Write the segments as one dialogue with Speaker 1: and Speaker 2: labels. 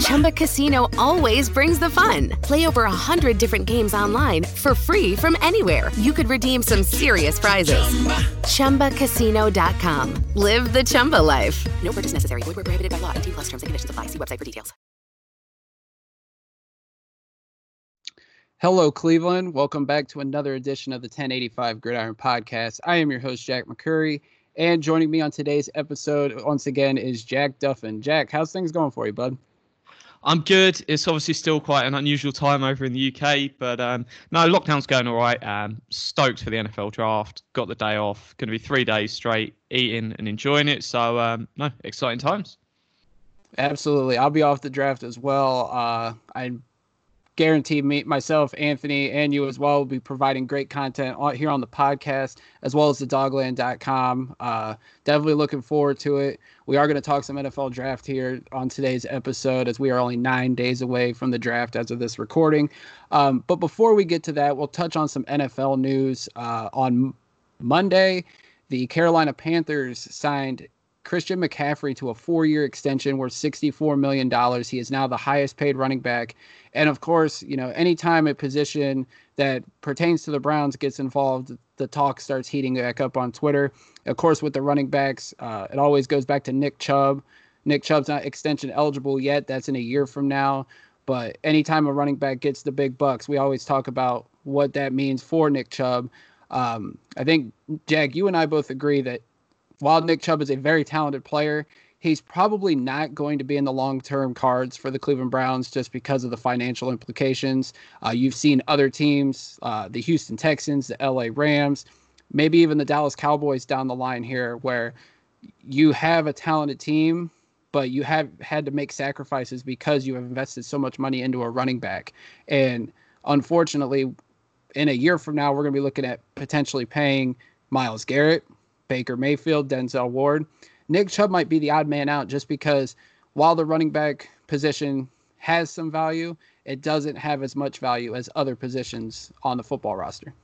Speaker 1: Chumba Casino always brings the fun. Play over a hundred different games online for free from anywhere. You could redeem some serious prizes. Chumba. ChumbaCasino.com. Live the Chumba life. No purchase necessary. Void where prohibited by law. T plus terms and conditions apply. See website for details.
Speaker 2: Hello, Cleveland. Welcome back to another edition of the 1085 Gridiron Podcast. I am your host, Jack McCurry. And joining me on today's episode, once again, is Jack Duffin. Jack, how's things going for you, bud?
Speaker 3: I'm good. It's obviously still quite an unusual time over in the UK, but um, no, lockdown's going all right. Um, stoked for the NFL draft. Got the day off. Going to be three days straight eating and enjoying it. So um, no, exciting times.
Speaker 2: Absolutely. I'll be off the draft as well. Uh, I guarantee me, myself, Anthony, and you as well will be providing great content here on the podcast as well as the dogland.com. Uh, definitely looking forward to it. We are going to talk some NFL draft here on today's episode as we are only nine days away from the draft as of this recording. Um, but before we get to that, we'll touch on some NFL news. Uh, on Monday, the Carolina Panthers signed Christian McCaffrey to a four year extension worth $64 million. He is now the highest paid running back. And of course, you know, anytime a position that pertains to the Browns gets involved, the talk starts heating back up on Twitter. Of course, with the running backs, uh, it always goes back to Nick Chubb. Nick Chubb's not extension eligible yet. That's in a year from now. But anytime a running back gets the big bucks, we always talk about what that means for Nick Chubb. Um, I think, Jack, you and I both agree that while Nick Chubb is a very talented player, he's probably not going to be in the long term cards for the Cleveland Browns just because of the financial implications. Uh, you've seen other teams, uh, the Houston Texans, the LA Rams, maybe even the Dallas Cowboys down the line here, where you have a talented team, but you have had to make sacrifices because you have invested so much money into a running back. And unfortunately, in a year from now, we're going to be looking at potentially paying Myles Garrett, Baker Mayfield, Denzel Ward. Nick Chubb might be the odd man out just because while the running back position has some value, it doesn't have as much value as other positions on the football roster.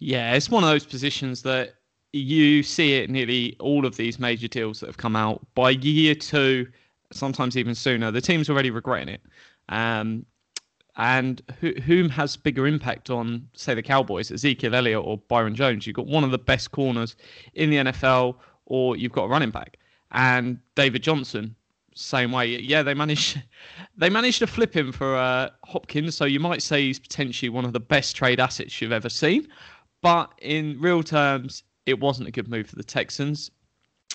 Speaker 3: Yeah, it's one of those positions that you see it nearly all of these major deals that have come out by year two, sometimes even sooner. The team's already regretting it. Um, and who, whom has bigger impact on, say, the Cowboys, Ezekiel Elliott or Byron Jones? You've got one of the best corners in the NFL, or you've got a running back. And David Johnson, same way. Yeah, they managed they managed to flip him for uh, Hopkins, so you might say he's potentially one of the best trade assets you've ever seen. But in real terms, it wasn't a good move for the Texans.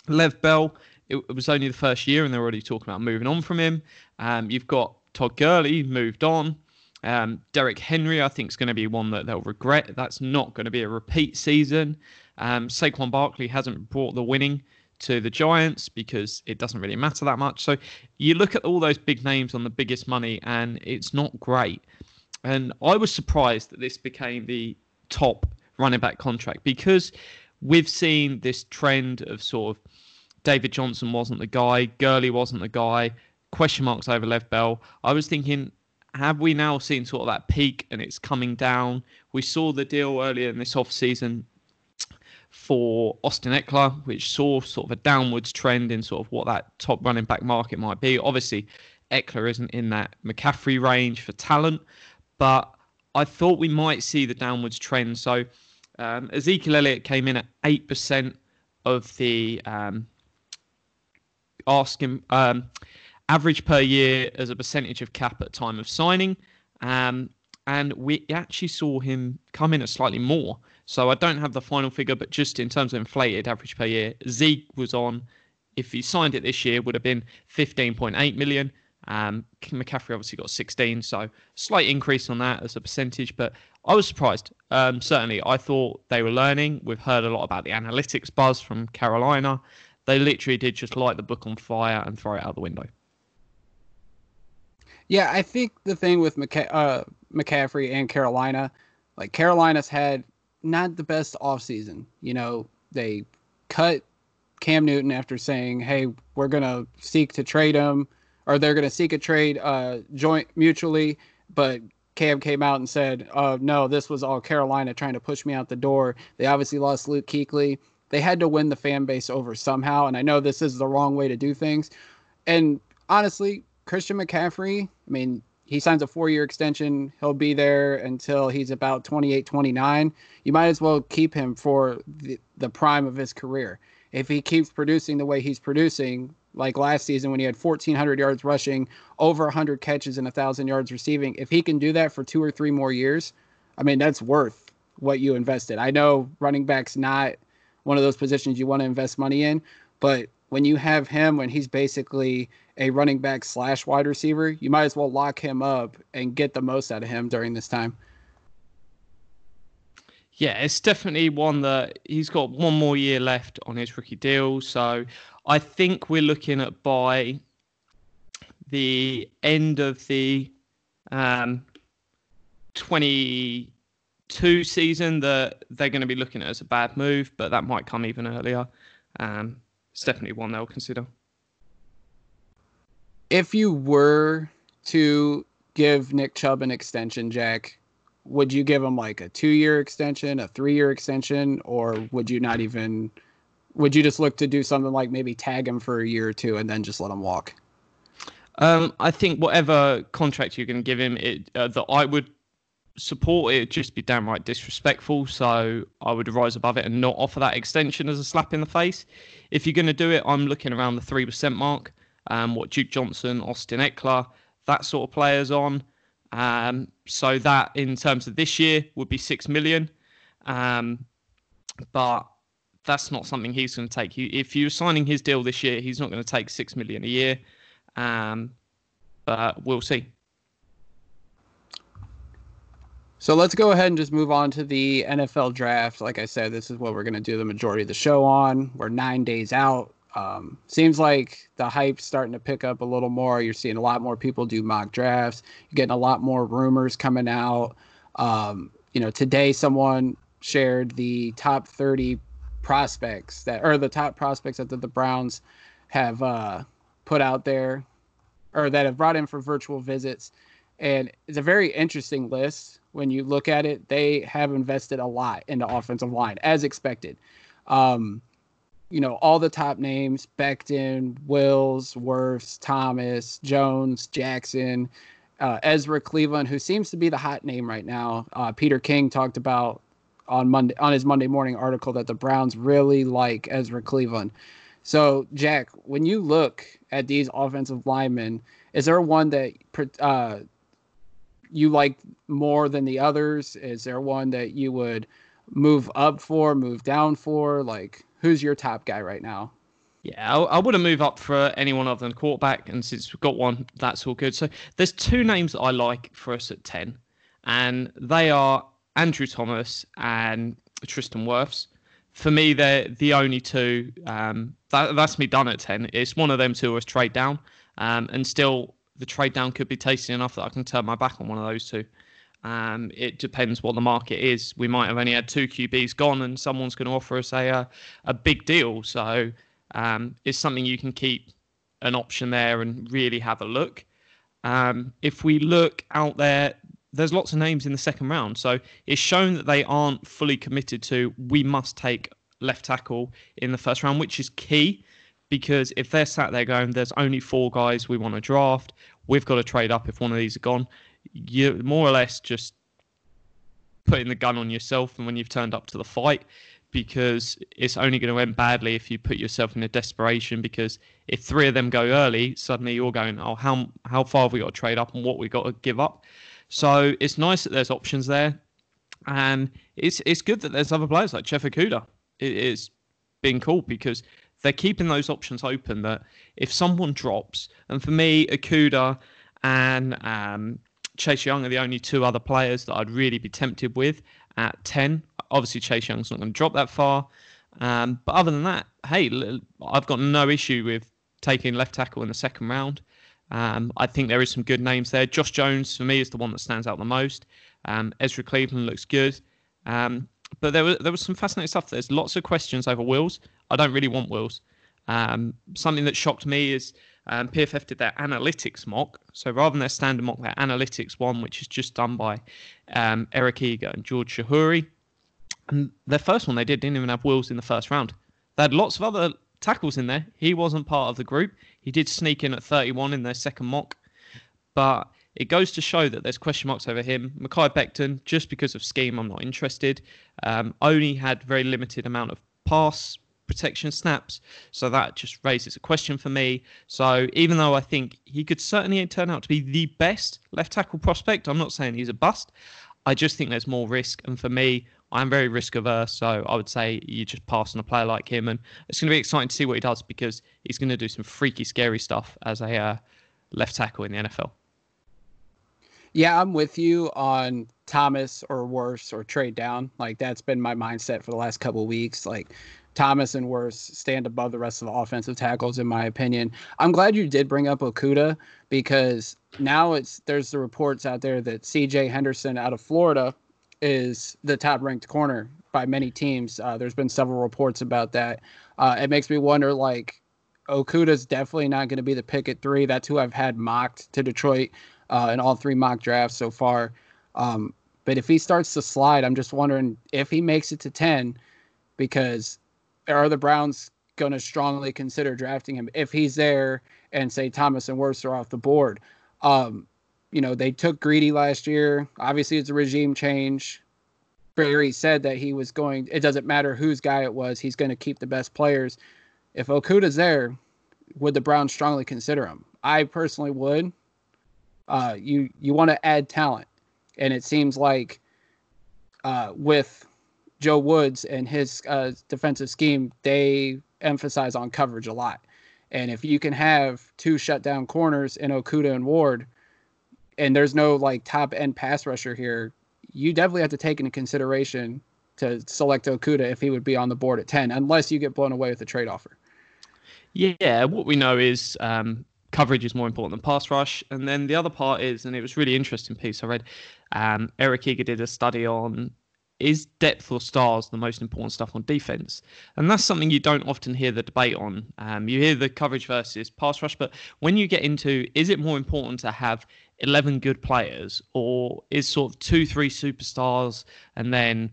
Speaker 3: Lev Bell, it, it was only the first year, and they're already talking about moving on from him. Um, you've got Todd Gurley moved on. Um, Derrick Henry, I think, is going to be one that they'll regret. That's not going to be a repeat season. Um, Saquon Barkley hasn't brought the winning to the Giants because it doesn't really matter that much. So you look at all those big names on the biggest money, and it's not great. And I was surprised that this became the top running back contract because we've seen this trend of sort of David Johnson wasn't the guy, Gurley wasn't the guy, question marks over Lev Bell. I was thinking, have we now seen sort of that peak and it's coming down? We saw the deal earlier in this off season for Austin Ekeler, which saw sort of a downwards trend in sort of what that top running back market might be. Obviously, Ekeler isn't in that McCaffrey range for talent, but I thought we might see the downwards trend. So um, Ezekiel Elliott came in at 8% of the um, asking um, average per year as a percentage of cap at time of signing. Um, and we actually saw him come in at slightly more. So I don't have the final figure, but just in terms of inflated average per year, Zeke was on, if he signed it this year, would have been 15.8 million. Um, McCaffrey obviously got 16, so slight increase on that as a percentage, but I was surprised. Um, certainly, I thought they were learning. We've heard a lot about the analytics buzz from Carolina. They literally did just light the book on fire and throw it out the window.
Speaker 2: Yeah, I think the thing with uh, McCaffrey and Carolina, like Carolina's had not the best offseason. You know, they cut Cam Newton after saying, "Hey, we're gonna seek to trade him." or they're going to seek a trade uh, joint mutually. But Cam came out and said, uh, no, this was all Carolina trying to push me out the door. They obviously lost Luke Kuechly. They had to win the fan base over somehow. And I know this is the wrong way to do things. And honestly, Christian McCaffrey, I mean, he signs a four year extension. He'll be there until he's about 28, 29. You might as well keep him for the, the prime of his career. If he keeps producing the way he's producing, like last season when he had 1,400 yards rushing, over 100 catches, and 1,000 yards receiving. If he can do that for two or three more years, I mean, that's worth what you invested. I know running back's not one of those positions you want to invest money in, but when you have him, when he's basically a running back slash wide receiver, you might as well lock him up and get the most out of him during this time.
Speaker 3: Yeah, it's definitely one that he's got one more year left on his rookie deal. So I think we're looking at by the end of the um, 22 season that they're going to be looking at as a bad move, but that might come even earlier. Um, it's definitely one they'll consider.
Speaker 2: If you were to give Nick Chubb an extension, Jack, would you give him like a two year extension, a three year extension, or would you not even? Would you just look to do something like maybe tag him for a year or two and then just let him walk?
Speaker 3: Um, I think whatever contract you're going to give him, it uh, that I would support it just be downright disrespectful. So I would rise above it and not offer that extension as a slap in the face. If you're going to do it, I'm looking around the three percent mark. Um, what Duke Johnson, Austin Ekeler, that sort of players on. Um, so that in terms of this year would be six million. Um, but that's not something he's going to take. If you're signing his deal this year, he's not going to take six million a year. Um, but we'll see.
Speaker 2: So let's go ahead and just move on to the NFL draft. Like I said, this is what we're going to do the majority of the show on. We're nine days out. Um, seems like the hype's starting to pick up a little more. You're seeing a lot more people do mock drafts. You're getting a lot more rumors coming out. Um, you know, today someone shared the top 30 prospects that, or the top prospects that the, the Browns have uh, put out there, or that have brought in for virtual visits. And it's a very interesting list when you look at it. They have invested a lot in the offensive line, as expected. Um, you know, all the top names Becton, Wills, Wirfs, Thomas, Jones, Jackson, uh, Ezra Cleveland, who seems to be the hot name right now. Uh, Peter King talked about on Monday on his Monday morning article that the Browns really like Ezra Cleveland. So, Jack, when you look at these offensive linemen, is there one that uh, you like more than the others? Is there one that you would move up for, move down for? Like, who's your top guy right now?
Speaker 3: Yeah, I, I wouldn't move up for anyone other than quarterback, and since we've got one, that's all good. So there's two names that I like for us at ten, and they are Andrew Thomas and Tristan Wirfs. For me, they're the only two. Um, that, that's me done at ten. It's one of them two was trade down, um, and still the trade down could be tasty enough that I can turn my back on one of those two. Um, it depends what the market is. We might have only had two QBs gone, and someone's going to offer us a a, a big deal. So um, it's something you can keep an option there and really have a look. Um, if we look out there, there's lots of names in the second round, so it's shown that they aren't fully committed to. We must take left tackle in the first round, which is key because if they're sat there going, "There's only four guys we want to draft," we've got to trade up if one of these are gone you're more or less just putting the gun on yourself and when you've turned up to the fight because it's only going to end badly if you put yourself in a desperation because if three of them go early suddenly you're going oh how how far have we got to trade up and what we got to give up so it's nice that there's options there and it's it's good that there's other players like Jeff Okudah it, it's been cool because they're keeping those options open. That if someone drops, and for me, Okudah and um, Chase Young are the only two other players that I'd really be tempted with at 10. Obviously, Chase Young's not going to drop that far. Um, but other than that, hey, I've got no issue with taking left tackle in the second round. Um, I think there is some good names there. Josh Jones, for me, is the one that stands out the most. Um, Ezra Cleveland looks good. Um, but there was, there was some fascinating stuff. There's lots of questions over Wills. I don't really want Wills. Um, something that shocked me is um, PFF did their analytics mock. So rather than their standard mock, their analytics one, which is just done by um, Eric Eager and George Chahrouri. And their first one they did didn't even have Wills in the first round. They had lots of other tackles in there. He wasn't part of the group. He did sneak in at 31 in their second mock. But it goes to show that there's question marks over him. Mekhi Becton, just because of scheme, I'm not interested. Um, only had very limited amount of pass protection snaps. So that just raises a question for me. So even though I think he could certainly turn out to be the best left tackle prospect, I'm not saying he's a bust. I just think there's more risk. And for me, I'm very risk averse. So I would say you just pass on a player like him. And it's going to be exciting to see what he does because he's going to do some freaky, scary stuff as a uh, left tackle in the NFL.
Speaker 2: Yeah, I'm with you on Thomas or Wirfs or trade down. Like that's been my mindset for the last couple weeks. Like Thomas and Wirfs stand above the rest of the offensive tackles, in my opinion. I'm glad you did bring up Okudah because now it's there's the reports out there that C.J. Henderson out of Florida is the top ranked corner by many teams. Uh, there's been several reports about that. Uh, it makes me wonder, like, Okudah's definitely not going to be the pick at three. That's who I've had mocked to Detroit uh, in all three mock drafts so far. Um, but if he starts to slide, I'm just wondering if he makes it to 10 because are the Browns going to strongly consider drafting him if he's there and say Thomas and Wirfs are off the board? Um, you know, they took Greedy last year. Obviously, it's a regime change. Berry said that he was going, it doesn't matter whose guy it was, he's going to keep the best players. If Okudah's there, would the Browns strongly consider him? I personally would. Uh, you you want to add talent, and it seems like uh, with Joe Woods and his uh, defensive scheme, they emphasize on coverage a lot. And if you can have two shutdown corners in Okudah and Ward, and there's no like top end pass rusher here, you definitely have to take into consideration to select Okudah if he would be on the board at 10, unless you get blown away with a trade offer.
Speaker 3: Yeah, what we know is um, coverage is more important than pass rush. And then the other part is, and it was really interesting piece I read, um, Eric Eager did a study on is depth or stars the most important stuff on defense? And that's something you don't often hear the debate on. Um, you hear the coverage versus pass rush, but when you get into is it more important to have 11 good players or is sort of two, three superstars and then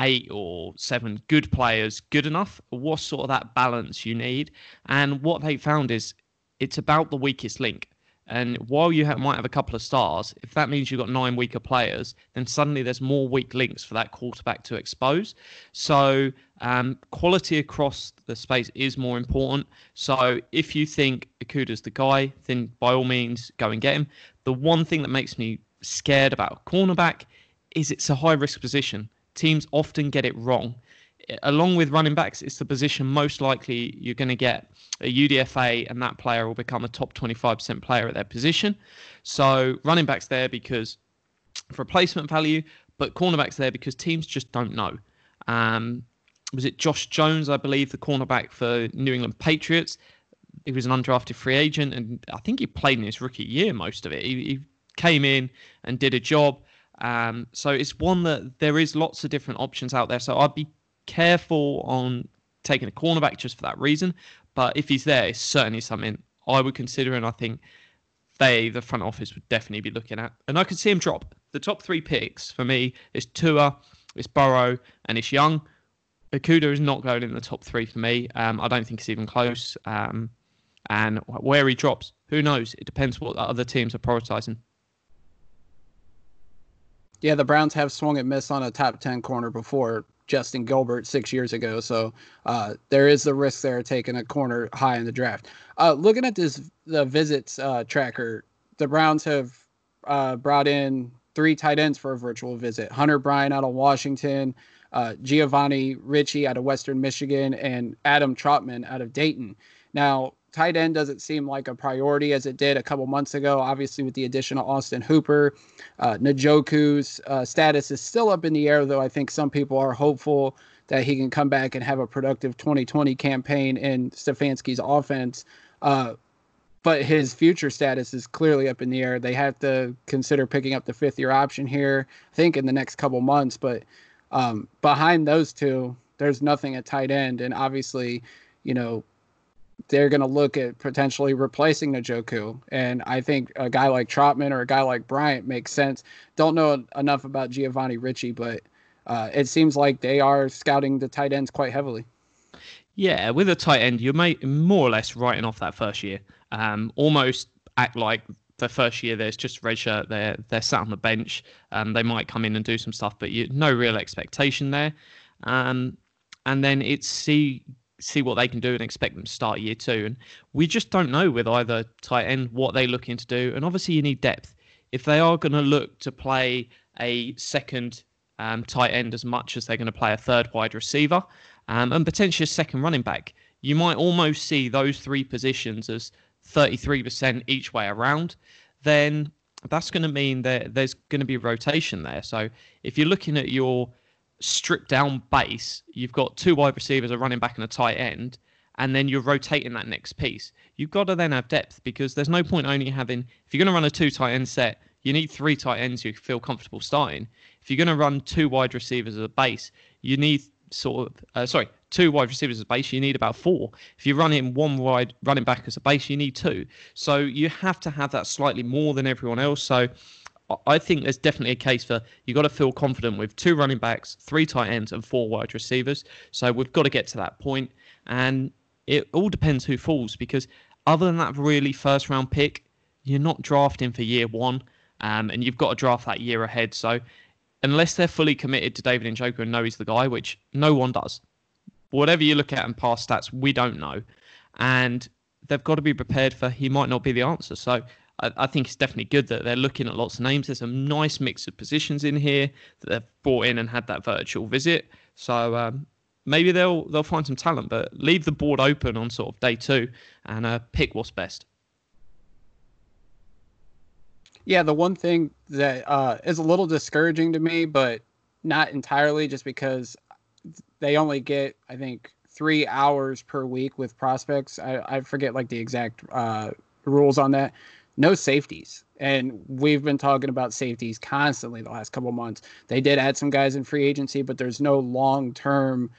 Speaker 3: eight or seven good players good enough? What sort of that balance you need? And what they found is it's about the weakest link. And while you might have a couple of stars, if that means you've got nine weaker players, then suddenly there's more weak links for that quarterback to expose. So um, quality across the space is more important. So if you think Okudah's the guy, then by all means go and get him. The one thing that makes me scared about a cornerback is it's a high risk position. Teams often get it wrong along with running backs, it's the position most likely you're going to get a UDFA, and that player will become a top 25% player at their position. So running backs there because for replacement value, but cornerbacks there because teams just don't know. Um, was it Josh Jones, I believe, the cornerback for New England Patriots? He was an undrafted free agent, and I think he played in his rookie year most of it. He, he came in and did a job. Um, so it's one that there is lots of different options out there. So I'd be careful on taking a cornerback just for that reason. But if he's there, it's certainly something I would consider, and I think they, the front office, would definitely be looking at. And I could see him drop. The top three picks for me is Tua, it's Burrow, and it's Young. Okudah is not going in the top three for me. Um, I don't think it's even close. Um, and where he drops, who knows? It depends what other teams are prioritizing.
Speaker 2: Yeah, the Browns have swung and missed on a top 10 corner before. Justin Gilbert six years ago. So uh, there is the risk there taking a corner high in the draft. Uh, looking at this the visits uh, tracker, the Browns have uh, brought in three tight ends for a virtual visit. Hunter Bryant out of Washington, uh, Giovanni Ricci out of Western Michigan, and Adam Trautman out of Dayton. Now, tight end doesn't seem like a priority as it did a couple months ago. Obviously, with the addition of Austin Hooper, uh, Njoku's uh, status is still up in the air, though I think some people are hopeful that he can come back and have a productive 2020 campaign in Stefanski's offense. Uh, but his future status is clearly up in the air. They have to consider picking up the fifth year option here, I think, in the next couple months. But um, behind those two, there's nothing at tight end. And obviously, you know, they're going to look at potentially replacing Njoku. And I think a guy like Trautman or a guy like Bryant makes sense. Don't know enough about Giovanni Ricci, but uh, it seems like they are scouting the tight ends quite heavily.
Speaker 3: Yeah, with a tight end, you're more or less writing off that first year. Um, almost act like the first year there's just redshirt. They're they're sat on the bench. Um, they might come in and do some stuff, but you no real expectation there. Um, and then it's see see what they can do and expect them to start year two. And we just don't know with either tight end what they're looking to do. And obviously you need depth. If they are going to look to play a second um, tight end as much as they're going to play a third wide receiver um, and potentially a second running back, you might almost see those three positions as 33% each way around, then that's going to mean that there's going to be rotation there. So if you're looking at your stripped down base, you've got two wide receivers, a running back, and a tight end, and then you're rotating that next piece. You've got to then have depth because there's no point only having, if you're going to run a two tight end set, you need three tight ends you feel comfortable starting. If you're going to run two wide receivers as a base, you need sort of, uh, sorry, two wide receivers as a base, you need about four. If you run in one wide running back as a base, you need two. So you have to have that slightly more than everyone else. So I think there's definitely a case for you've got to feel confident with two running backs, three tight ends, and four wide receivers. So we've got to get to that point, and it all depends who falls because other than that really first round pick, you're not drafting for year one, um, and you've got to draft that year ahead. So unless they're fully committed to David and Njoku and know he's the guy, which no one does, whatever you look at in past stats, we don't know. And they've got to be prepared for he might not be the answer. So I, think it's definitely good that they're looking at lots of names. There's a nice mix of positions in here that they've brought in and had that virtual visit. So um, maybe they'll they'll find some talent, but leave the board open on sort of day two and uh, pick what's best.
Speaker 2: Yeah, the one thing that uh, is a little discouraging to me, but not entirely, just because they only get I think three hours per week with prospects. I, I forget like the exact uh, rules on that. No safeties, and we've been talking about safeties constantly the last couple months. They did add some guys in free agency, but there's no long term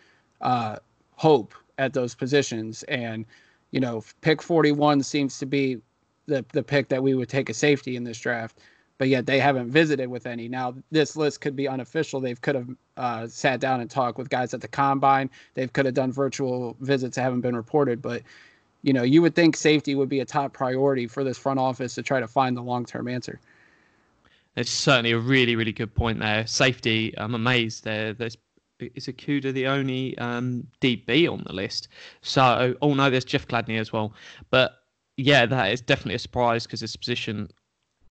Speaker 2: uh, hope at those positions. And you know, pick 41 seems to be the the pick that we would take a safety in this draft but yet they haven't visited with any. Now this list could be unofficial. They could have uh, sat down and talked with guys at the combine. They could have done virtual visits that haven't been reported. But you know, you would think safety would be a top priority for this front office to try to find the long term answer.
Speaker 3: It's certainly a really, really good point there. Safety, I'm amazed there. There's is Okudah the only um, DB on the list? So, oh no, there's Jeff Gladney as well. But yeah, that is definitely a surprise because this position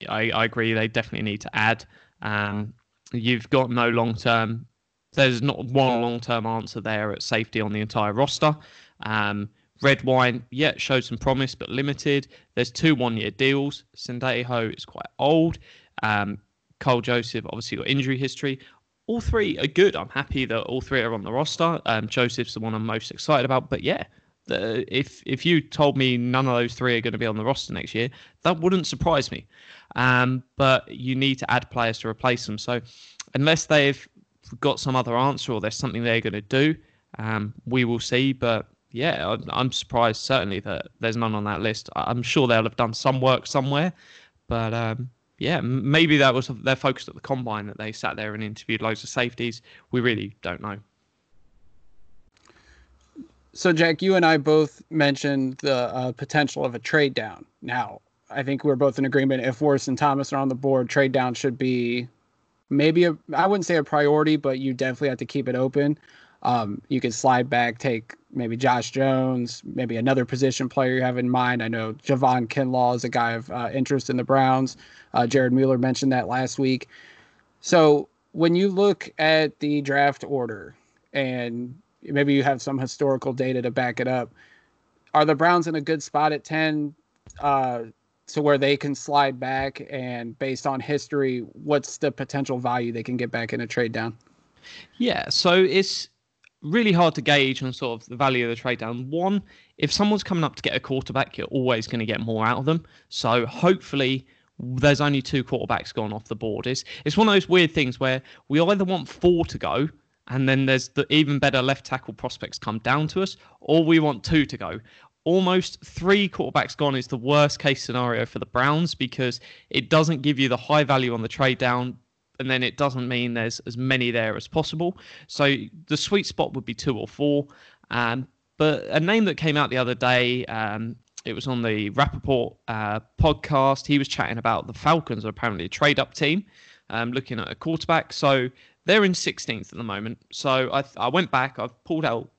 Speaker 3: I, I agree. They definitely need to add. Um, you've got no long term. There's not one long term answer there at safety on the entire roster. Um, Redwine, yeah, showed some promise but limited. There's two one year deals. Sendejo is quite old. Um, Karl Joseph obviously got injury history. All three are good. I'm happy that all three are on the roster. Um, Joseph's the one I'm most excited about. But yeah, the, if if you told me none of those three are going to be on the roster next year, that wouldn't surprise me. Um, but you need to add players to replace them. So unless they've got some other answer or there's something they're going to do, um, we will see. But yeah, I'm surprised certainly that there's none on that list. I'm sure they'll have done some work somewhere, but um, yeah, maybe that was their focus at the combine that they sat there and interviewed loads of safeties. We really don't know.
Speaker 2: So, Jack, you and I both mentioned the uh, potential of a trade down. Now, I think we're both in agreement. If Wirfs and Thomas are on the board, trade down should be maybe a I wouldn't say a priority, but you definitely have to keep it open. Um, you could slide back, take maybe Josh Jones, maybe another position player you have in mind. I know Javon Kinlaw is a guy of uh, interest in the Browns. Uh, Jared Mueller mentioned that last week. So when you look at the draft order and maybe you have some historical data to back it up, are the Browns in a good spot at 10 uh, to where they can slide back? And based on history, what's the potential value they can get back in a trade down?
Speaker 3: Yeah, so it's really hard to gauge on sort of the value of the trade down. One, if someone's coming up to get a quarterback, you're always going to get more out of them. So hopefully there's only two quarterbacks gone off the board. It's, it's one of those weird things where we either want four to go and then there's the even better left tackle prospects come down to us, or we want two to go. Almost three quarterbacks gone is the worst case scenario for the Browns because it doesn't give you the high value on the trade down, and then it doesn't mean there's as many there as possible. So the sweet spot would be two or four. Um, but a name that came out the other day, um, it was on the Rapoport uh, podcast. He was chatting about the Falcons are apparently a trade up team, um, looking at a quarterback. So they're in 16th at the moment. So I, I went back, I've pulled out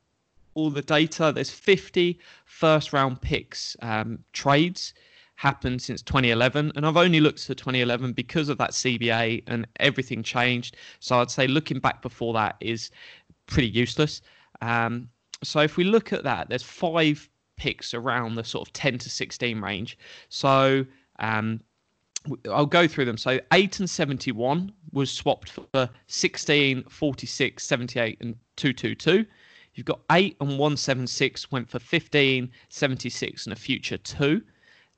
Speaker 3: all the data. There's 50 first round picks um, trades happened since 2011 and i've only looked to 2011 because of that cba and everything changed so i'd say looking back before that is pretty useless um, so if we look at that there's five picks around the sort of 10 to 16 range. So um, I'll go through them. So 8 and 71 was swapped for 16, 46, 78, and 222. You've got 8 and 176 went for 15, 76, and a future 2.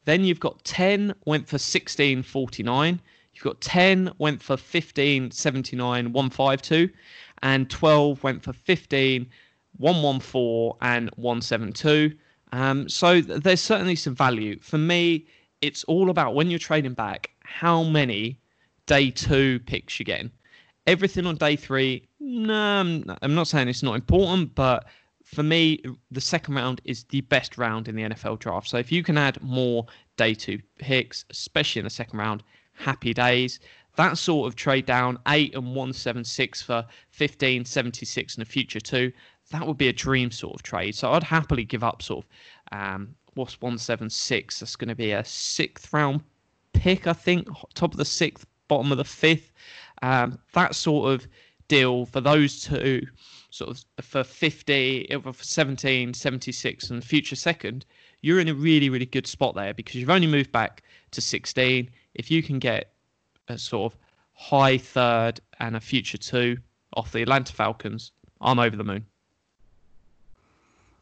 Speaker 3: Then you've got 10 went for 16.49. You've got 10 went for 15, 79, 152. And 12 went for 15, 114, and 172. Um, so th- there's certainly some value. For me, it's all about when you're trading back, how many day two picks you're getting. Everything on day three, no, I'm not saying it's not important, but for me, the second round is the best round in the NFL draft. So if you can add more day two picks, especially in the second round, happy days. That sort of trade down, 8 and 176 for 15, 76 and a future too. that would be a dream sort of trade. So I'd happily give up sort of um, what's one seven six. That's going to be a sixth round pick, I think, top of the sixth, bottom of the fifth. Um, that sort of deal for those two, sort of for 50, for 17, 76, and future second, you're in a really, really good spot there because you've only moved back to 16. If you can get a sort of high third and a future two off the Atlanta Falcons, I'm over the moon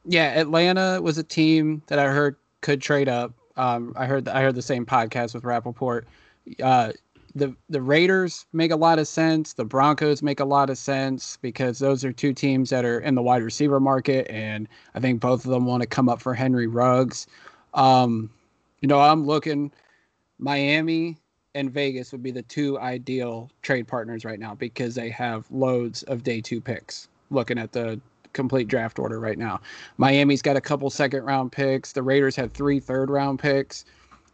Speaker 2: yeah, Atlanta was a team that I heard could trade up. Um, I heard I heard the same podcast with Rapoport Uh, the the Raiders make a lot of sense. The Broncos make a lot of sense because those are two teams that are in the wide receiver market, and I think both of them want to come up for Henry Ruggs. Um, you know, I'm looking. Miami and Vegas would be the two ideal trade partners right now because they have loads of day two picks. Looking at the complete draft order right now. Miami's got a couple second round picks. The Raiders have three third round picks.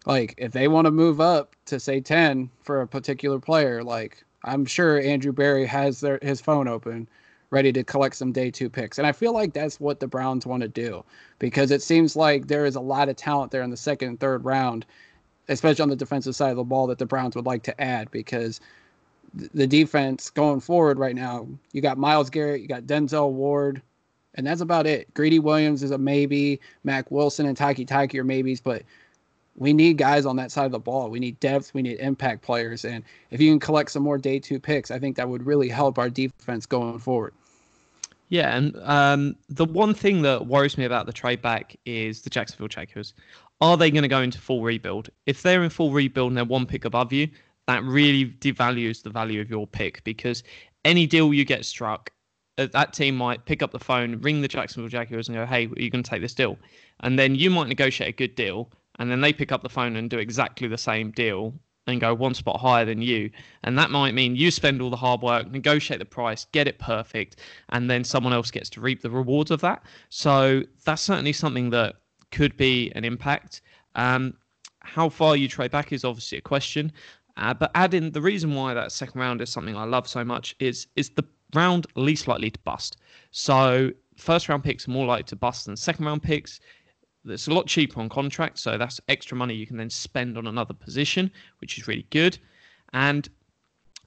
Speaker 2: Like if they want to move up to say 10 for a particular player, like I'm sure Andrew Berry has their his phone open ready to collect some day 2 picks. And I feel like that's what the Browns want to do because it seems like there is a lot of talent there in the second and third round, especially on the defensive side of the ball that the Browns would like to add because the defense going forward right now, you got Myles Garrett, you got Denzel Ward, and that's about it. Greedy Williams is a maybe. Mack Wilson and Takitaki are maybes, but we need guys on that side of the ball. We need depth. We need impact players. And if you can collect some more day two picks, I think that would really help our defense going forward.
Speaker 3: Yeah, and um, the one thing that worries me about the trade back is the Jacksonville Jaguars. Are they going to go into full rebuild? If they're in full rebuild and they're one pick above you, that really devalues the value of your pick because any deal you get struck that team might pick up the phone, ring the Jacksonville Jaguars, and go, "Hey, are you going to take this deal?" And then you might negotiate a good deal, and then they pick up the phone and do exactly the same deal and go one spot higher than you, and that might mean you spend all the hard work, negotiate the price, get it perfect, and then someone else gets to reap the rewards of that. So that's certainly something that could be an impact. Um, how far you trade back is obviously a question. Uh, but adding the reason why that second round is something I love so much is is the round least likely to bust. So first round picks are more likely to bust than second round picks. It's a lot cheaper on contract, so that's extra money you can then spend on another position, which is really good. And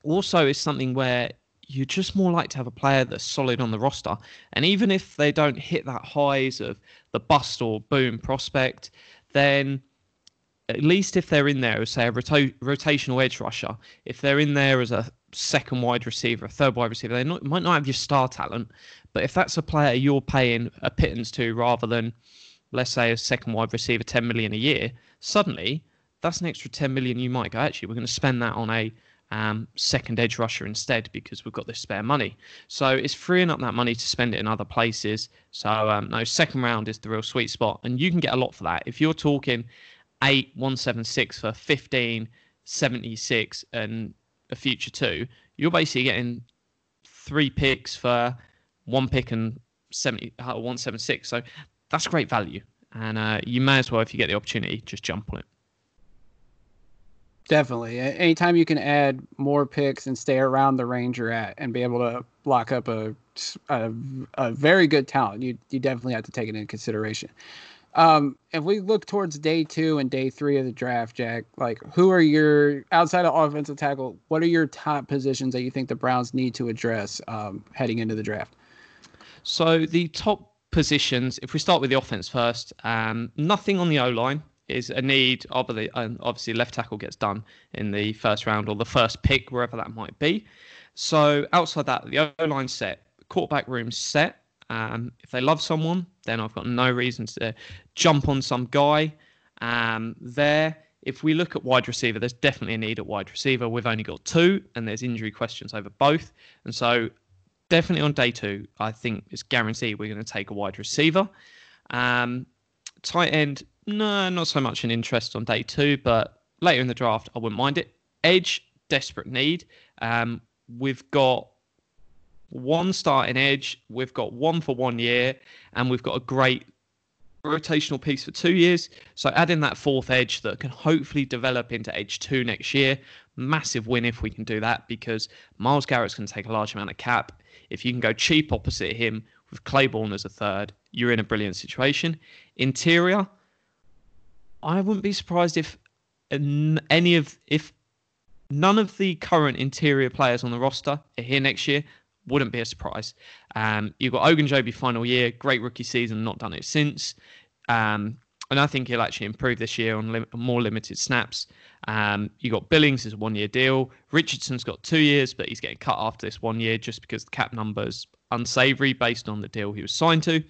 Speaker 3: also it's something where you're just more likely to have a player that's solid on the roster. And even if they don't hit that highs of the bust or boom prospect, then at least if they're in there as say a rota- rotational edge rusher, if they're in there as a second wide receiver, a third wide receiver, they not, might not have your star talent, but if that's a player you're paying a pittance to rather than, let's say, a second wide receiver, 10 million a year, suddenly that's an extra 10 million you might go, actually, we're going to spend that on a um, second edge rusher instead because we've got this spare money. So it's freeing up that money to spend it in other places. So um, no, second round is the real sweet spot, and you can get a lot for that. If you're talking eight one seven six for fifteen seventy six and a future two, you're basically getting three picks for one pick and 70 uh, 176. So that's great value. And uh, you may as well, if you get the opportunity, just jump on it.
Speaker 2: Definitely. Anytime you can add more picks and stay around the range you're at and be able to lock up a, a, a very good talent, you, you definitely have to take it into consideration. Um, if we look towards day two and day three of the draft, Jack, like who are your outside of offensive tackle? What are your top positions that you think the Browns need to address um, heading into the draft?
Speaker 3: So the top positions, if we start with the offense first, um, nothing on the O line is a need. Obviously, left tackle gets done in the first round or the first pick, wherever that might be. So outside that, the O line set, quarterback room set. Um, if they love someone, then I've got no reason to jump on some guy um, there. If we look at wide receiver, there's definitely a need at wide receiver. We've only got two, and there's injury questions over both. And so, definitely on day two, I think it's guaranteed we're going to take a wide receiver. Um, tight end, no, not so much an interest on day two, but later in the draft, I wouldn't mind it. Edge, desperate need. Um, we've got one starting edge, we've got one for one year, and we've got a great rotational piece for two years. So adding that fourth edge that can hopefully develop into edge two next year, massive win if we can do that because Myles Garrett's going to take a large amount of cap. If you can go cheap opposite him with Clayborn as a third, you're in a brilliant situation. Interior, I wouldn't be surprised if any of if none of the current interior players on the roster are here next year. Wouldn't be a surprise. Um, you've got Ogunjobi final year, great rookie season, not done it since. Um, and I think he'll actually improve this year on lim- more limited snaps. Um, you got Billings is a one year deal. Richardson's got two years, but he's getting cut after this one year just because the cap number's unsavory based on the deal he was signed to.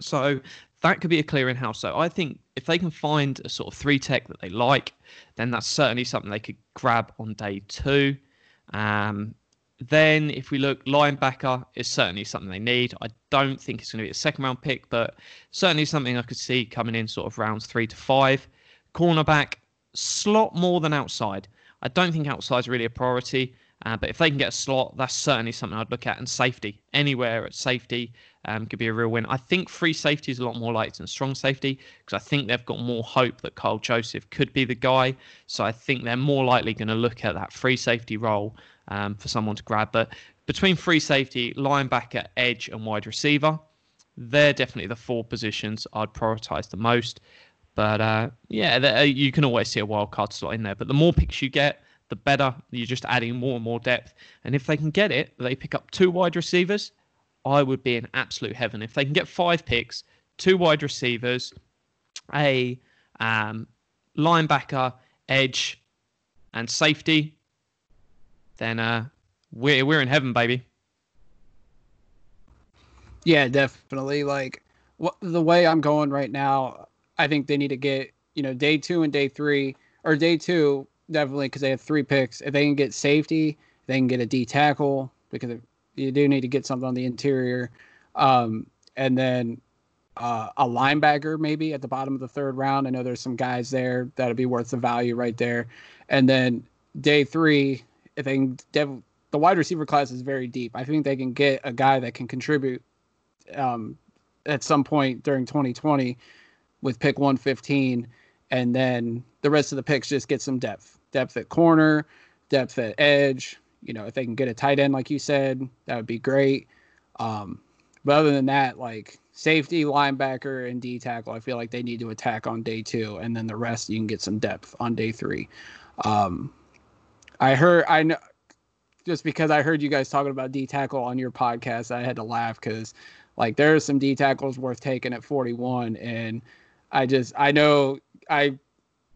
Speaker 3: So that could be a clearing house. So I think if they can find a sort of three tech that they like, then that's certainly something they could grab on day two. Um, then if we look, linebacker is certainly something they need. I don't think it's going to be a second round pick, but certainly something I could see coming in sort of rounds three to five. Cornerback, slot more than outside. I don't think outside is really a priority. Uh, but if they can get a slot, that's certainly something I'd look at. And safety, anywhere at safety, um, could be a real win. I think free safety is a lot more likely than strong safety because I think they've got more hope that Karl Joseph could be the guy. So I think they're more likely going to look at that free safety role um, for someone to grab. But between free safety, linebacker, edge, and wide receiver, they're definitely the four positions I'd prioritize the most. But uh, yeah, uh, you can always see a wild card slot in there. But the more picks you get, the better. You're just adding more and more depth. And if they can get it, they pick up two wide receivers. I would be in absolute heaven if they can get five picks, two wide receivers, a um, linebacker, edge, and safety. Then uh, we're we're in heaven, baby.
Speaker 2: Yeah, definitely. Like what the way I'm going right now, I think they need to get you know day two and day three or day two definitely because they have three picks. If they can get safety, they can get a D tackle because you do need to get something on the interior, um, and then uh, a linebacker maybe at the bottom of the third round. I know there's some guys there that'll be worth the value right there, and then day three, they can, dev- the wide receiver class is very deep. I think they can get a guy that can contribute um, at some point during 2020 with pick 115 and then the rest of the picks just get some depth depth at corner, depth at edge. You know, if they can get a tight end, like you said, that would be great. Um, but other than that, like safety, linebacker, and D tackle, I feel like they need to attack on day two, and then the rest you can get some depth on day three. Um, I heard, I know, just because I heard you guys talking about D tackle on your podcast, I had to laugh because like there are some D tackles worth taking at 41, and I just I know I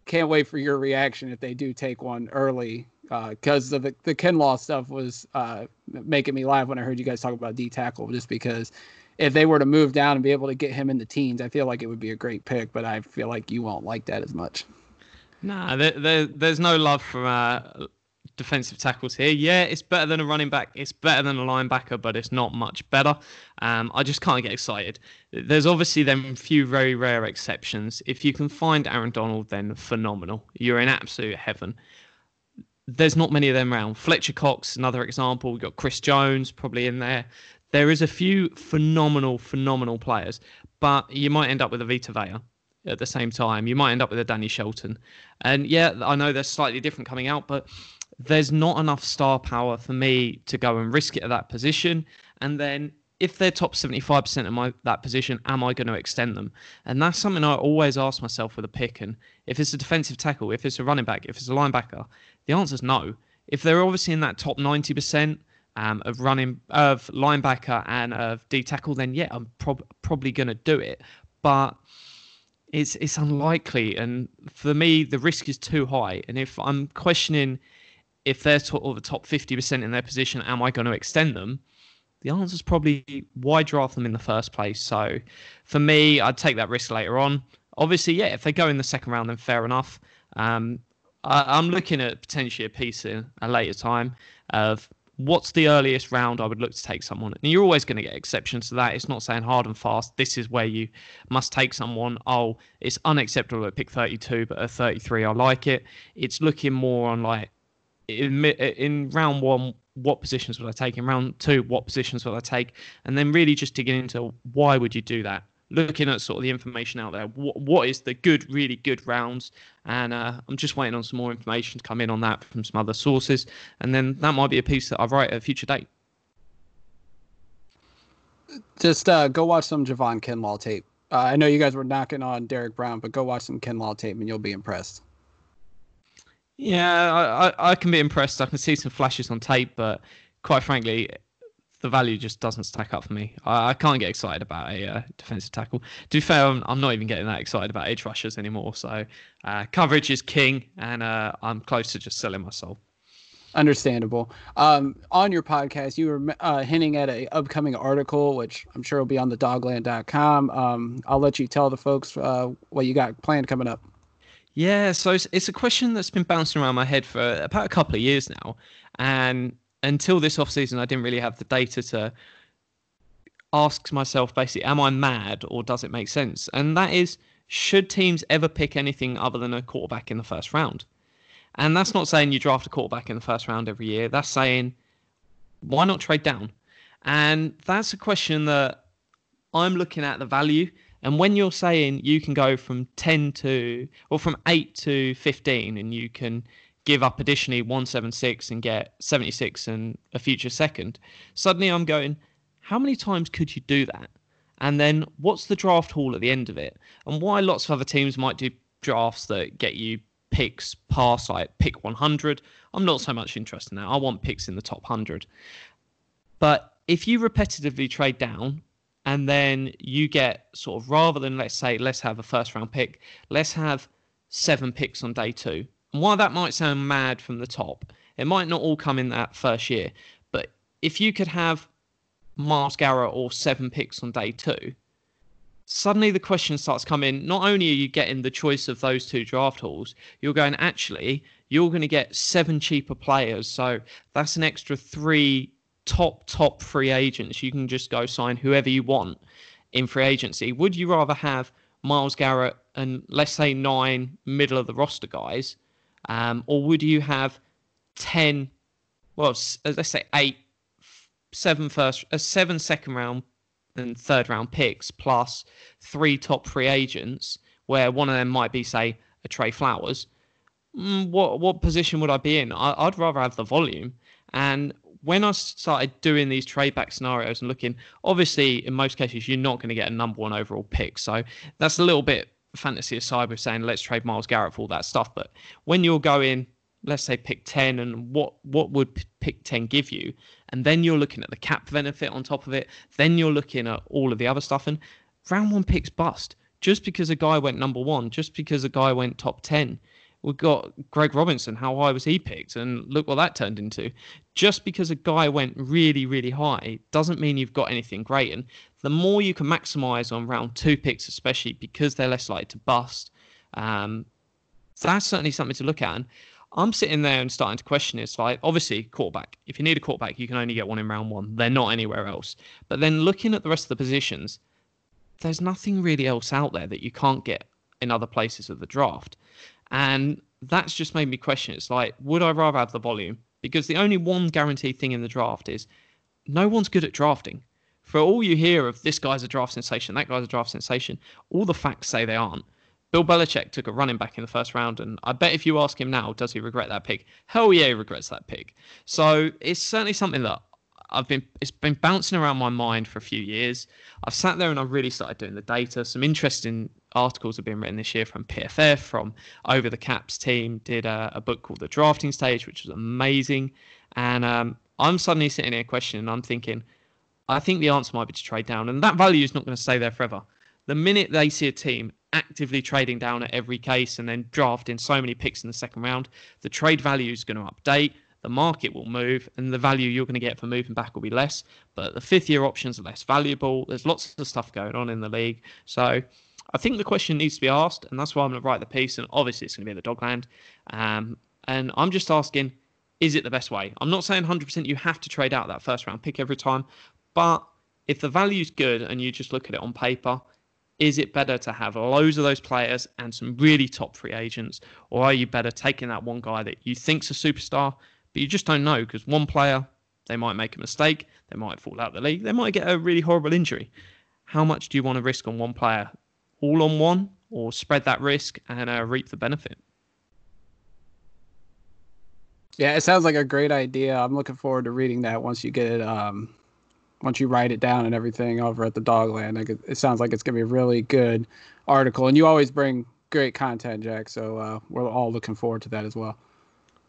Speaker 2: can't wait for your reaction if they do take one early because uh, the the Kinlaw stuff was uh, making me laugh when I heard you guys talk about D tackle just because if they were to move down and be able to get him in the teens, I feel like it would be a great pick. But I feel like you won't like that as much.
Speaker 3: Nah, there, there, there's no love for uh, defensive tackles here. Yeah, it's better than a running back. It's better than a linebacker, but it's not much better. Um, I just can't get excited. There's obviously them few very rare exceptions. If you can find Aaron Donald, then phenomenal. You're in absolute heaven. There's not many of them around. Fletcher Cox, another example. We've got Chris Jones probably in there. There is a few phenomenal, phenomenal players, but you might end up with a Vita Vea at the same time. You might end up with a Danny Shelton. And yeah, I know they're slightly different coming out, but there's not enough star power for me to go and risk it at that position. And then if they're top 75% of my that position, am I going to extend them? And that's something I always ask myself with a pick. And if it's a defensive tackle, if it's a running back, if it's a linebacker, the answer is no. If they're obviously in that top 90% um, of running of linebacker and of D tackle, then yeah, I'm prob- probably going to do it. But it's it's unlikely, and for me, the risk is too high. And if I'm questioning if they're sort the top 50% in their position, am I going to extend them? The answer is probably why draft them in the first place. So for me, I'd take that risk later on. Obviously, yeah, if they go in the second round, then fair enough. Um, I, am looking at potentially a piece in a later time of what's the earliest round I would look to take someone. And you're always going to get exceptions to that. It's not saying hard and fast, this is where you must take someone. Oh, it's unacceptable at pick 32, but at 33, I like it. It's looking more on like in in round one, what positions would I take? In round two, what positions would I take? And then really just digging into why would you do that? Looking at sort of the information out there, what, what is the good, really good rounds? And uh, I'm just waiting on some more information to come in on that from some other sources, and then that might be a piece that I write at a future date.
Speaker 2: Just uh, go watch some Javon Kinlaw tape. Uh, I know you guys were knocking on Derrick Brown, but go watch some Kinlaw tape and you'll be impressed.
Speaker 3: Yeah, I, I, can be impressed. I can see some flashes on tape, but quite frankly, the value just doesn't stack up for me. I, I can't get excited about a uh, defensive tackle. To be fair, I'm, I'm, not even getting that excited about edge rushers anymore. So uh, coverage is king, and uh, I'm close to just selling my soul.
Speaker 2: Understandable. Um, on your podcast, you were uh, hinting at a upcoming article, which I'm sure will be on the dogland.com. Um, I'll let you tell the folks uh, what you got planned coming up.
Speaker 3: Yeah, so it's, it's a question that's been bouncing around my head for about a couple of years now. And until this off season, I didn't really have the data to ask myself basically, am I mad or does it make sense? And that is, should teams ever pick anything other than a quarterback in the first round? And that's not saying you draft a quarterback in the first round every year. That's saying, why not trade down? And that's a question that I'm looking at the value and when you're saying you can go from 10 to, or from 8 to 15, and you can give up additionally 176 and get 76 and a future second, suddenly I'm going, how many times could you do that? And then what's the draft haul at the end of it? And why lots of other teams might do drafts that get you picks past like pick 100. I'm not so much interested in that. I want picks in the top 100. But if you repetitively trade down and then you get sort of rather than let's say let's have a first round pick, let's have seven picks on day two. And while that might sound mad from the top, it might not all come in that first year. But if you could have Myles Garrett or seven picks on day two, suddenly the question starts coming. Not only are you getting the choice of those two draft halls, you're going actually you're going to get seven cheaper players. So that's an extra three top top free agents. You can just go sign whoever you want in free agency. Would you rather have Myles Garrett and let's say nine middle of the roster guys, um, or would you have ten? Well, let's say eight, seven first, uh, seven second round and third round picks plus three top free agents, where one of them might be say a Trey Flowers. Mm, what what position would I be in? I, I'd rather have the volume. And when I started doing these trade back scenarios and looking, obviously in most cases you're not going to get a number one overall pick, so that's a little bit fantasy aside with saying let's trade Myles Garrett for all that stuff. But when you're going, let's say pick 10 and what what would pick 10 give you? And then you're looking at the cap benefit on top of it. Then you're looking at all of the other stuff. And round one picks bust. Just because a guy went number one just because a guy went top 10 we've got greg robinson how high was he picked and look what that turned into just because a guy went really really high doesn't mean you've got anything great and the more you can maximize on round two picks especially because they're less likely to bust um, that's certainly something to look at and I'm sitting there and starting to question it's like obviously quarterback. If you need a quarterback, you can only get one in round one. They're not anywhere else. But then looking at the rest of the positions, there's nothing really else out there that you can't get in other places of the draft. And that's just made me question it's like, would I rather have the volume? Because the only one guaranteed thing in the draft is no one's good at drafting. For all you hear of this guy's a draft sensation, that guy's a draft sensation, all the facts say they aren't. Bill Belichick took a running back in the first round, and I bet if you ask him now, does he regret that pick? Hell yeah, he regrets that pick. So it's certainly something that I've been it's been bouncing around my mind for a few years. I've sat there and I've really started doing the data. Some interesting articles have been written this year from PFF, from Over the Caps team. Did a, a book called The Drafting Stage, which was amazing. And um, I'm suddenly sitting here questioning. And I'm thinking, I think the answer might be to trade down, and that value is not going to stay there forever. The minute they see a team actively trading down at every case and then drafting so many picks in the second round, the trade value is going to update, the market will move, and the value you're going to get for moving back will be less. But the fifth year options are less valuable. There's lots of stuff going on in the league. So I think the question needs to be asked, and that's why I'm going to write the piece. And obviously, it's going to be in the dogland. Um, and I'm just asking, is it the best way? I'm not saying 100% you have to trade out that first round pick every time, but if the value's good and you just look at it on paper, is it better to have loads of those players and some really top free agents, or are you better taking that one guy that you think's a superstar, but you just don't know because one player they might make a mistake, they might fall out of the league, they might get a really horrible injury. How much do you want to risk on one player? All on one, or spread that risk and uh, reap the benefit?
Speaker 2: Yeah, it sounds like a great idea. I'm looking forward to reading that once you get it um, once you write it down and everything over at the Dogland. Like it, it sounds like it's gonna be a really good article, and you always bring great content, Jack. So uh, we're all looking forward to that as well.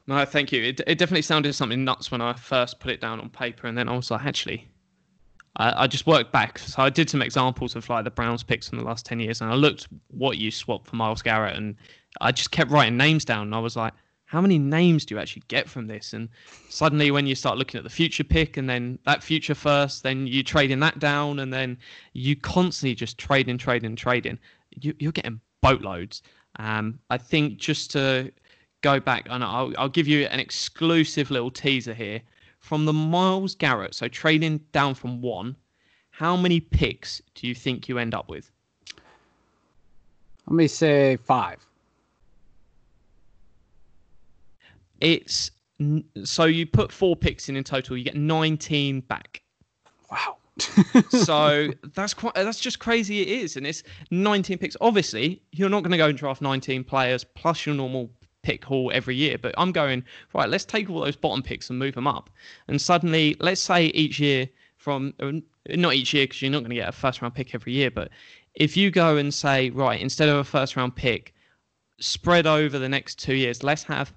Speaker 3: No, thank you. It, it definitely sounded something nuts when I first put it down on paper, and then I was like, actually, I, I just worked back. So I did some examples of like the Browns picks from the last ten years, and I looked what you swapped for Myles Garrett, and I just kept writing names down, and I was like, how many names do you actually get from this? And suddenly, when you start looking at the future pick and then that future first, then you trading that down, and then you constantly just trading, trading, trading. You, you're getting boatloads. Um, I think just to go back, and I'll, I'll give you an exclusive little teaser here from the Myles Garrett. So trading down from one, how many picks do you think you end up with?
Speaker 2: Let me say five.
Speaker 3: It's so you put four picks in in total, you get 19 back.
Speaker 2: Wow.
Speaker 3: so that's quite that's just crazy it is and it's 19 picks obviously you're not going to go and draft 19 players plus your normal pick haul every year but i'm going right let's take all those bottom picks and move them up. And suddenly let's say each year from uh, not each year because you're not going to get a first round pick every year but if you go and say right instead of a first round pick spread over the next two years let's have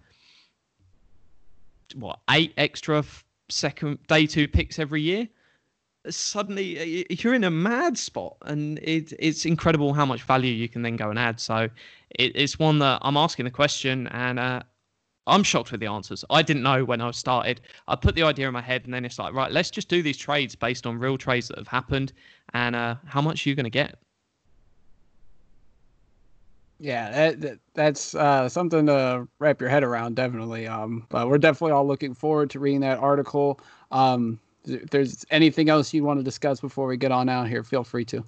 Speaker 3: what eight extra second day two picks every year suddenly you're in a mad spot and it, it's incredible how much value you can then go and add so it, it's one that i'm asking the question and uh, i'm shocked with the answers i didn't know when i started i put the idea in my head and then it's like right let's just do these trades based on real trades that have happened and uh, how much are you going to get
Speaker 2: yeah, that, that that's uh, something to wrap your head around, definitely. Um, but we're definitely all looking forward to reading that article. Um, if there's anything else you want to discuss before we get on out here, feel free to.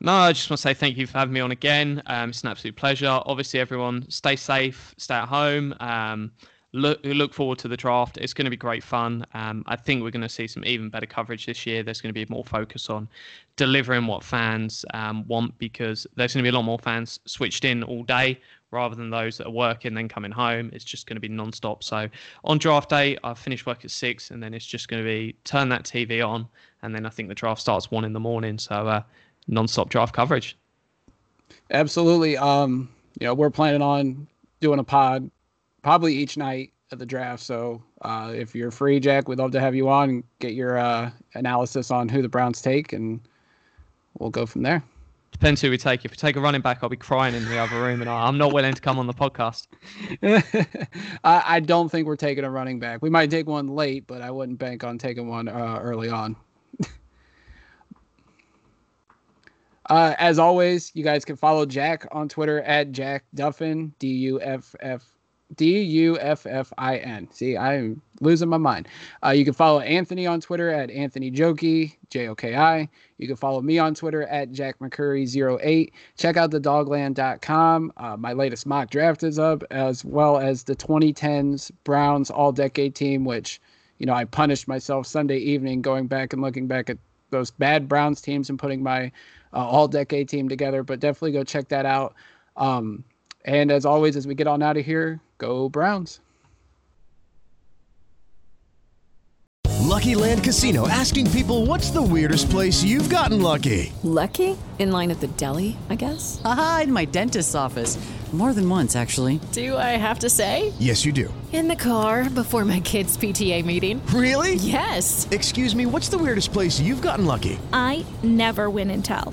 Speaker 3: No, I just want to say thank you for having me on again. Um, it's an absolute pleasure. Obviously, everyone stay safe, stay at home. Um, look look forward to the draft. It's going to be great fun. Um, I think we're going to see some even better coverage this year. There's going to be more focus on delivering what fans um, want because there's going to be a lot more fans switched in all day rather than those that are working then coming home. It's just going to be non-stop. So on draft day, I finish work at six, and then it's just going to be turn that TV on, and then I think the draft starts one in the morning. So uh, non-stop draft coverage.
Speaker 2: Absolutely. Um, you know, we're planning on doing a pod probably each night of the draft. So uh, if you're free, Jack, we'd love to have you on and get your uh, analysis on who the Browns take, and we'll go from there.
Speaker 3: Depends who we take. If we take a running back, I'll be crying in the other room, and I'm not willing to come on the podcast.
Speaker 2: I, I, don't think we're taking a running back. We might take one late, but I wouldn't bank on taking one uh, early on. uh, as always, you guys can follow Jack on Twitter at Jack Duffin, D U F F D U F F I N. See, I'm losing my mind. Uh, you can follow Anthony on Twitter at Anthony Joki, J O K I. You can follow me on Twitter at Jack McCurry08. Check out the dogland.com. Uh, my latest mock draft is up, as well as the 2010s Browns All Decade team, which, you know, I punished myself Sunday evening going back and looking back at those bad Browns teams and putting my uh, All Decade team together. But definitely go check that out. Um, and as always, as we get on out of here, go Browns.
Speaker 4: Lucky Land Casino asking people what's the weirdest place you've gotten lucky?
Speaker 5: Lucky? In line at the deli, I guess?
Speaker 6: Aha, in my dentist's office. More than once, actually.
Speaker 5: Do I have to say?
Speaker 4: Yes, you do.
Speaker 5: In the car before my kids' PTA meeting.
Speaker 4: Really?
Speaker 5: Yes.
Speaker 4: Excuse me, what's the weirdest place you've gotten lucky?
Speaker 7: I never win and tell.